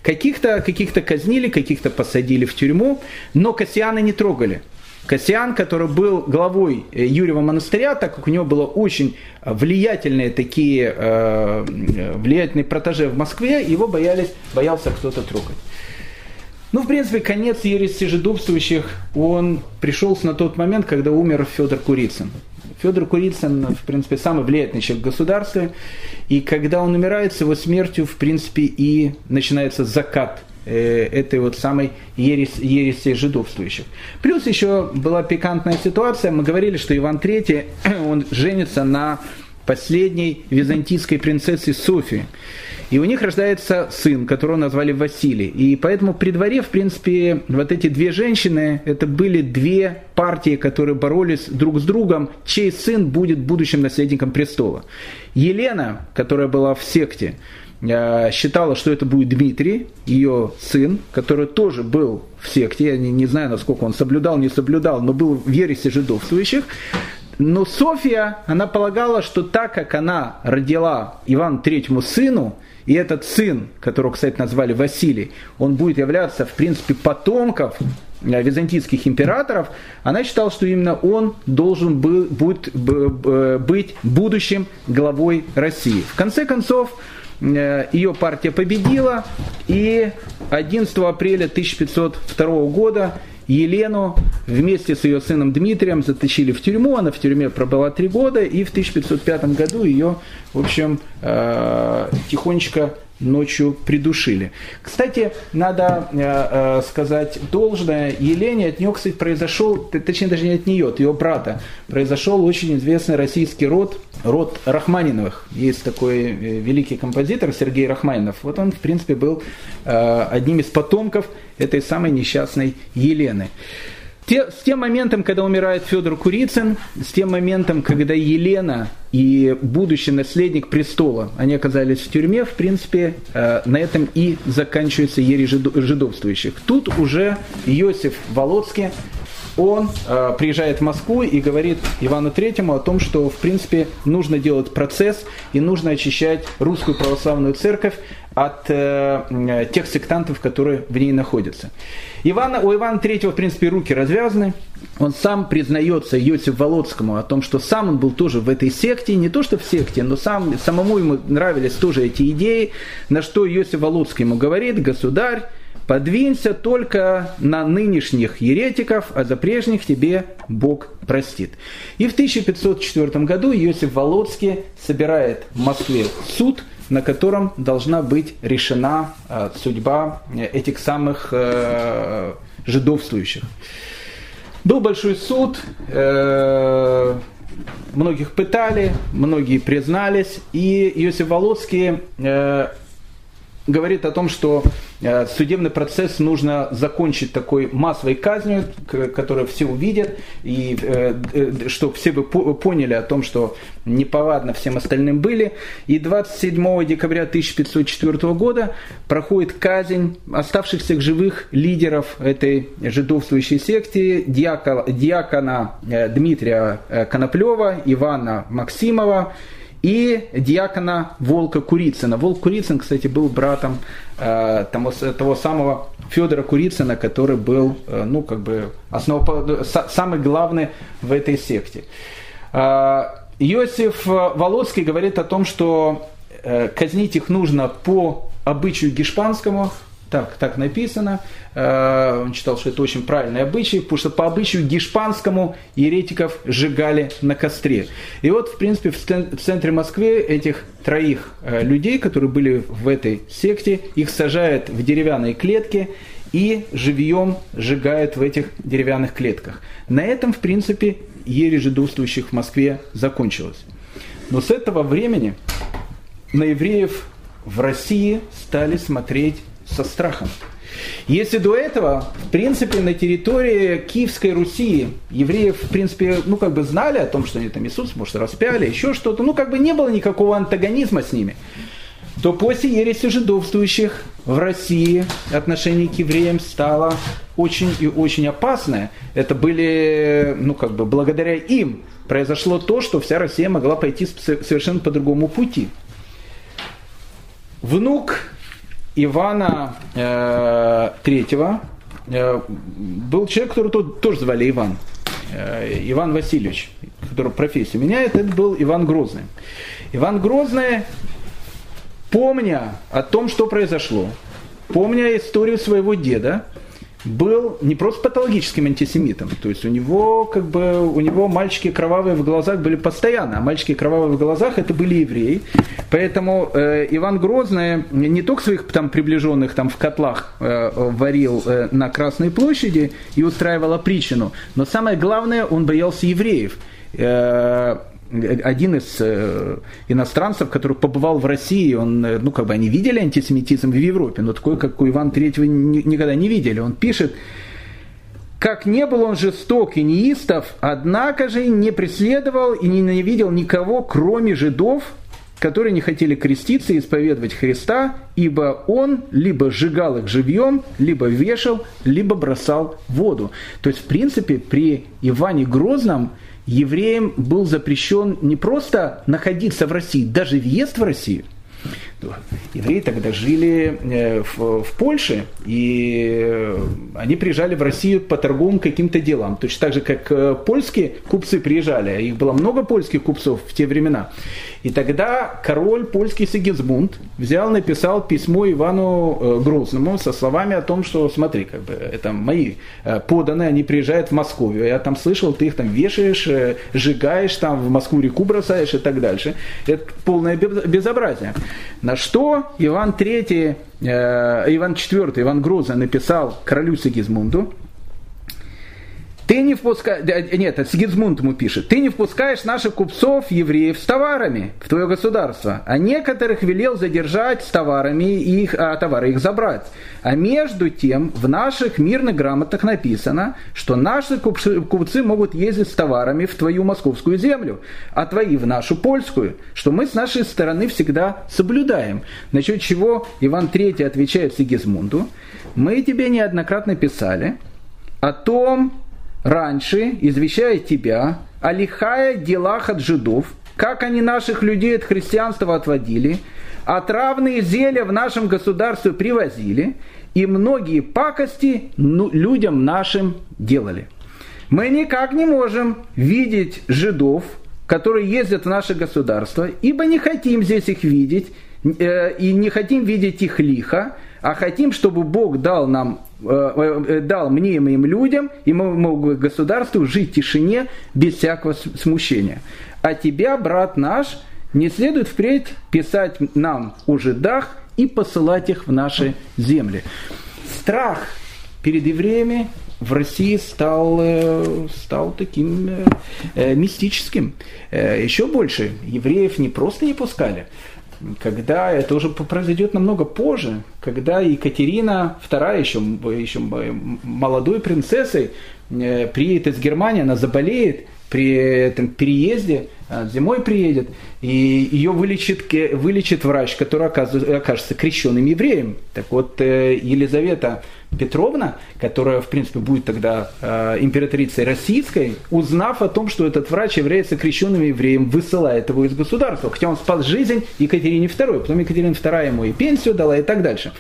S1: Каких-то каких казнили, каких-то посадили в тюрьму, но Кассиана не трогали. Кассиан, который был главой э, Юрьева монастыря, так как у него было очень влиятельные такие, э, влиятельные протеже в Москве, его боялись, боялся кто-то трогать. Ну, в принципе, конец ереси жидовствующих, он пришелся на тот момент, когда умер Федор Курицын. Федор Курицын, в принципе, самый влиятельный человек в государстве. И когда он умирает, с его смертью, в принципе, и начинается закат э, этой вот самой ересь, ереси жидовствующих. Плюс еще была пикантная ситуация. Мы говорили, что Иван III, он женится на последней византийской принцессе Софии. И у них рождается сын, которого назвали Василий. И поэтому при дворе, в принципе, вот эти две женщины, это были две партии, которые боролись друг с другом, чей сын будет будущим наследником престола. Елена, которая была в секте, э, считала, что это будет Дмитрий, ее сын, который тоже был в секте, я не, не знаю, насколько он соблюдал, не соблюдал, но был в ересе жидовствующих. Но Софья, она полагала, что так как она родила Ивану Третьему сыну, и этот сын, которого, кстати, назвали Василий, он будет являться, в принципе, потомков э, византийских императоров, она считала, что именно он должен был, будет быть будущим главой России. В конце концов, э, ее партия победила, и 11 апреля 1502 года Елену вместе с ее сыном Дмитрием затащили в тюрьму. Она в тюрьме пробыла три года, и в 1505 году ее, в общем, э, тихонечко ночью придушили. Кстати, надо э, э, сказать должное, Елене от нее, кстати, произошел, точнее даже не от нее, от ее брата, произошел очень известный российский род, род Рахманиновых. Есть такой э, великий композитор Сергей Рахманинов. Вот он, в принципе, был э, одним из потомков этой самой несчастной Елены те, с тем моментом, когда умирает Федор Курицын, с тем моментом, когда Елена и будущий наследник престола, они оказались в тюрьме, в принципе, э, на этом и заканчивается ери жидовствующих. Тут уже Иосиф Володский, он э, приезжает в Москву и говорит Ивану Третьему о том, что, в принципе, нужно делать процесс и нужно очищать русскую православную церковь от э, тех сектантов, которые в ней находятся. Ивана, у Ивана III, в принципе, руки развязаны. Он сам признается Йосиф Володскому о том, что сам он был тоже в этой секте, не то что в секте, но сам, самому ему нравились тоже эти идеи, на что Йосиф Володский ему говорит, государь, подвинься только на нынешних еретиков, а за прежних тебе Бог простит. И в 1504 году Иосиф Володский собирает в Москве суд – на котором должна быть решена э, судьба э, этих самых э, жидовствующих. Был большой суд, многих пытали, многие признались, и Иосиф Володский говорит о том, что э, судебный процесс нужно закончить такой массовой казнью, которую все увидят, и э, э, чтобы все бы поняли о том, что неповадно всем остальным были. И 27 декабря 1504 года проходит казнь оставшихся живых лидеров этой жидовствующей секты, диакона, Дмитрия Коноплева, Ивана Максимова, и диакона Волка Курицына. Волк Курицын, кстати, был братом э, того, того самого Федора Курицына, который был, э, ну, как бы, основ, самый главный в этой секте. Э, Иосиф Володский говорит о том, что э, казнить их нужно по обычаю гешпанскому, так, так написано. Э, он читал, что это очень правильный обычай, потому что по обычаю гешпанскому еретиков сжигали на костре. И вот, в принципе, в центре Москвы этих троих э, людей, которые были в этой секте, их сажают в деревянные клетки и живьем сжигают в этих деревянных клетках. На этом, в принципе, ересь жидовствующих в Москве закончилась. Но с этого времени на евреев в России стали смотреть со страхом. Если до этого, в принципе, на территории Киевской Руси евреев, в принципе, ну, как бы знали о том, что они там Иисус, может, распяли, еще что-то, ну, как бы не было никакого антагонизма с ними, то после ереси жидовствующих в России отношение к евреям стало очень и очень опасное. Это были, ну, как бы, благодаря им произошло то, что вся Россия могла пойти совершенно по другому пути. Внук Ивана э, Третьего э, был человек, которого тоже звали Иван. Э, Иван Васильевич, который профессию меняет, это был Иван Грозный. Иван Грозный, помня о том, что произошло, помня историю своего деда, был не просто патологическим антисемитом, то есть у него как бы у него мальчики кровавые в глазах были постоянно, а мальчики кровавые в глазах это были евреи, поэтому э, Иван Грозный не только своих там приближенных там в котлах э, варил э, на Красной площади и устраивал опричину, но самое главное он боялся евреев. Один из э, иностранцев, который побывал в России, он, э, ну, как бы они видели антисемитизм в Европе, но такой, как у Ивана Третьего, никогда не видели. Он пишет, как не был он жесток и неистов, однако же не преследовал и не ненавидел никого, кроме жидов, которые не хотели креститься и исповедовать Христа, ибо он либо сжигал их живьем, либо вешал, либо бросал воду. То есть, в принципе, при Иване Грозном – евреям был запрещен не просто находиться в России, даже въезд в Россию – Евреи тогда жили э, в, в Польше, и э, они приезжали в Россию по торговым каким-то делам. Точно так же, как э, польские купцы приезжали, их было много польских купцов в те времена. И тогда король польский Сигизмунд взял, написал письмо Ивану Грозному со словами о том, что смотри, как бы это мои поданные, они приезжают в Москву, я там слышал, ты их там вешаешь, сжигаешь, там в Москву реку бросаешь и так дальше. Это полное безобразие. На что Иван III, э, Иван IV, Иван Грозный написал королю Сигизмунду, ты не впускаешь, нет, Сигизмунд ему пишет, ты не впускаешь наших купцов, евреев, с товарами в твое государство, а некоторых велел задержать с товарами их, а товары их забрать. А между тем в наших мирных грамотах написано, что наши купцы могут ездить с товарами в твою московскую землю, а твои в нашу польскую, что мы с нашей стороны всегда соблюдаем. Насчет чего Иван III отвечает Сигизмунду, мы тебе неоднократно писали о том, раньше, извещая тебя, о лихая делах от жидов, как они наших людей от христианства отводили, отравные зелья в нашем государстве привозили, и многие пакости ну, людям нашим делали. Мы никак не можем видеть жидов, которые ездят в наше государство, ибо не хотим здесь их видеть, э, и не хотим видеть их лихо, а хотим, чтобы Бог дал нам Э, э, дал мне и моим людям и моему государству жить в тишине без всякого смущения. А тебя, брат наш, не следует впредь писать нам о жидах и посылать их в наши земли. Страх перед евреями в России стал, э, стал таким мистическим. Еще больше евреев не просто не пускали, когда это уже произойдет намного позже, когда Екатерина II, еще, еще молодой принцессой, э, приедет из Германии, она заболеет, при этом переезде, а, зимой приедет, и ее вылечит, вылечит врач, который окажется крещенным евреем. Так вот, э, Елизавета Петровна, которая, в принципе, будет тогда э, императрицей российской, узнав о том, что этот врач является крещенным евреем, высылает его из государства, хотя он спас жизнь Екатерине II, потом Екатерина II ему и пенсию дала и так дальше.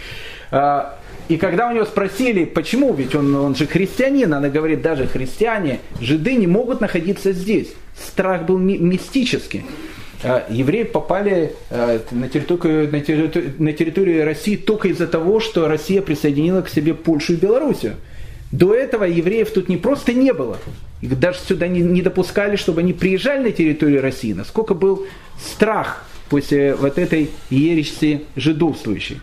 S1: А, и когда у него спросили, почему, ведь он, он же христианин, она говорит, даже христиане, жиды не могут находиться здесь. Страх был ми- мистический. А, евреи попали а, на территорию, на, территорию, на территорию России только из-за того, что Россия присоединила к себе Польшу и Белоруссию. До этого евреев тут не просто не было. Их даже сюда не, не допускали, чтобы они приезжали на территорию России. Насколько был страх после вот этой ереси жидовствующей.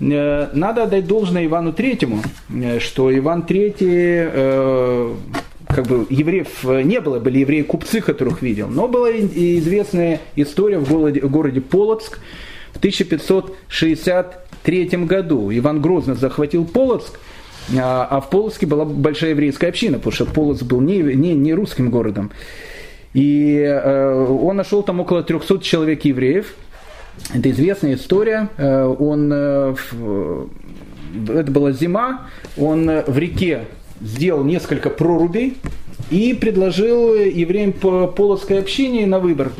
S1: Э, надо отдать должное Ивану Третьему, э, что Иван Третий, э, как бы евреев не было, были евреи-купцы, которых видел, но была известная история в городе, в городе Полоцк в 1563 году. Иван Грозный захватил Полоцк, а в Полоцке была большая еврейская община, потому что Полоцк был не, не, не русским городом. И он нашел там около 300 человек евреев, это известная история. Э, он, э, это была зима, он в реке сделал несколько прорубей и предложил евреям по полоцкой общине на выбор.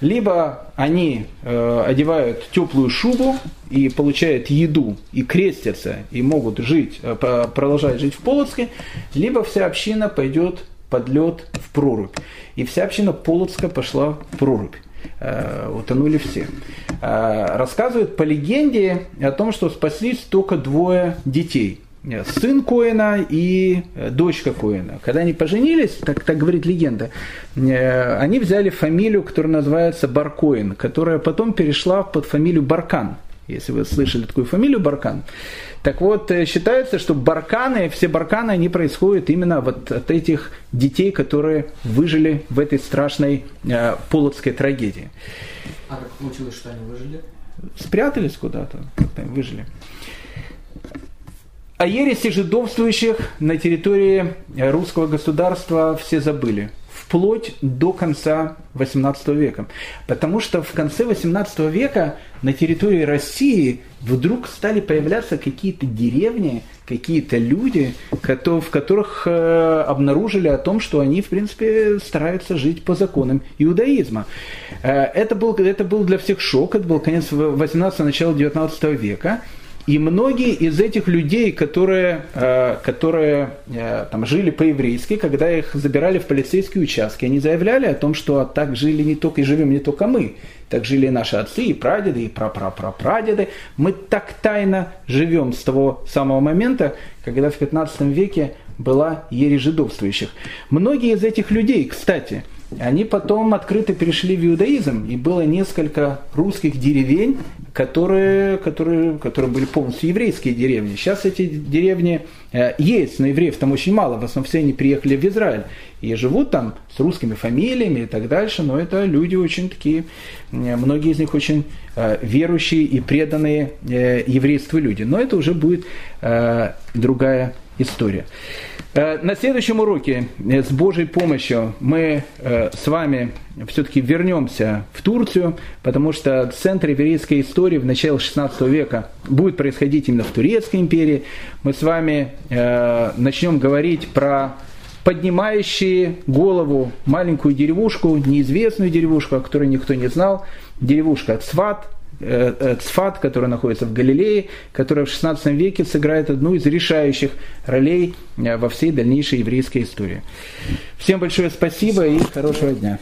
S1: Либо они э, одевают теплую шубу и получают еду, и крестятся, и могут жить, э, продолжать жить в Полоцке, либо вся община пойдет под лед в прорубь. И вся община Полоцка пошла в прорубь. Э, утонули все. Э, рассказывают по легенде о том, что спаслись только двое детей. Сын Коина и дочка Коина. Когда они поженились, так, так говорит легенда, э, они взяли фамилию, которая называется Баркоин, которая потом перешла под фамилию Баркан. Если вы слышали такую фамилию Баркан. Так вот, э, считается, что барканы, все барканы, они происходят именно вот от этих детей, которые выжили в этой страшной э, полоцкой трагедии.
S2: А как получилось, что они выжили?
S1: Спрятались куда-то, выжили. О ереси жидовствующих на территории русского государства все забыли вплоть до конца XVIII века. Потому что в конце XVIII века на территории России вдруг стали появляться какие-то деревни, какие-то люди, в которых э, обнаружили о том, что они, в принципе, стараются жить по законам иудаизма. Э, это был, это был для всех шок, это был конец 18 начало 19 века. И многие из этих людей, которые, э, которые э, там, жили по-еврейски, когда их забирали в полицейские участки, они заявляли о том, что так жили не только и живем не только мы, так жили наши отцы, и прадеды, и прапрапрапрадеды. Мы так тайно живем с того самого момента, когда в 15 веке была ересь жидовствующих. Многие из этих людей, кстати, они потом открыто перешли в иудаизм, и было несколько русских деревень, которые, которые, которые были полностью еврейские деревни. Сейчас эти деревни э, есть, но евреев там очень мало, в основном все они приехали в Израиль и живут там с русскими фамилиями и так дальше, но это люди очень такие, э, многие из них очень э, верующие и преданные еврейству люди. Но это уже будет другая история. Э, на следующем уроке э, с Божьей помощью мы э, с вами все-таки вернемся в Турцию, потому что центр еврейской истории в начале 16 века будет происходить именно в Турецкой империи. Мы с вами начнем говорить про поднимающие голову маленькую деревушку, неизвестную деревушку, о которой никто не знал, деревушка Цват, Цфат, который находится в Галилее, которая в XVI веке сыграет одну из решающих ролей э, во всей дальнейшей еврейской истории. Всем большое спасибо и хорошего дня.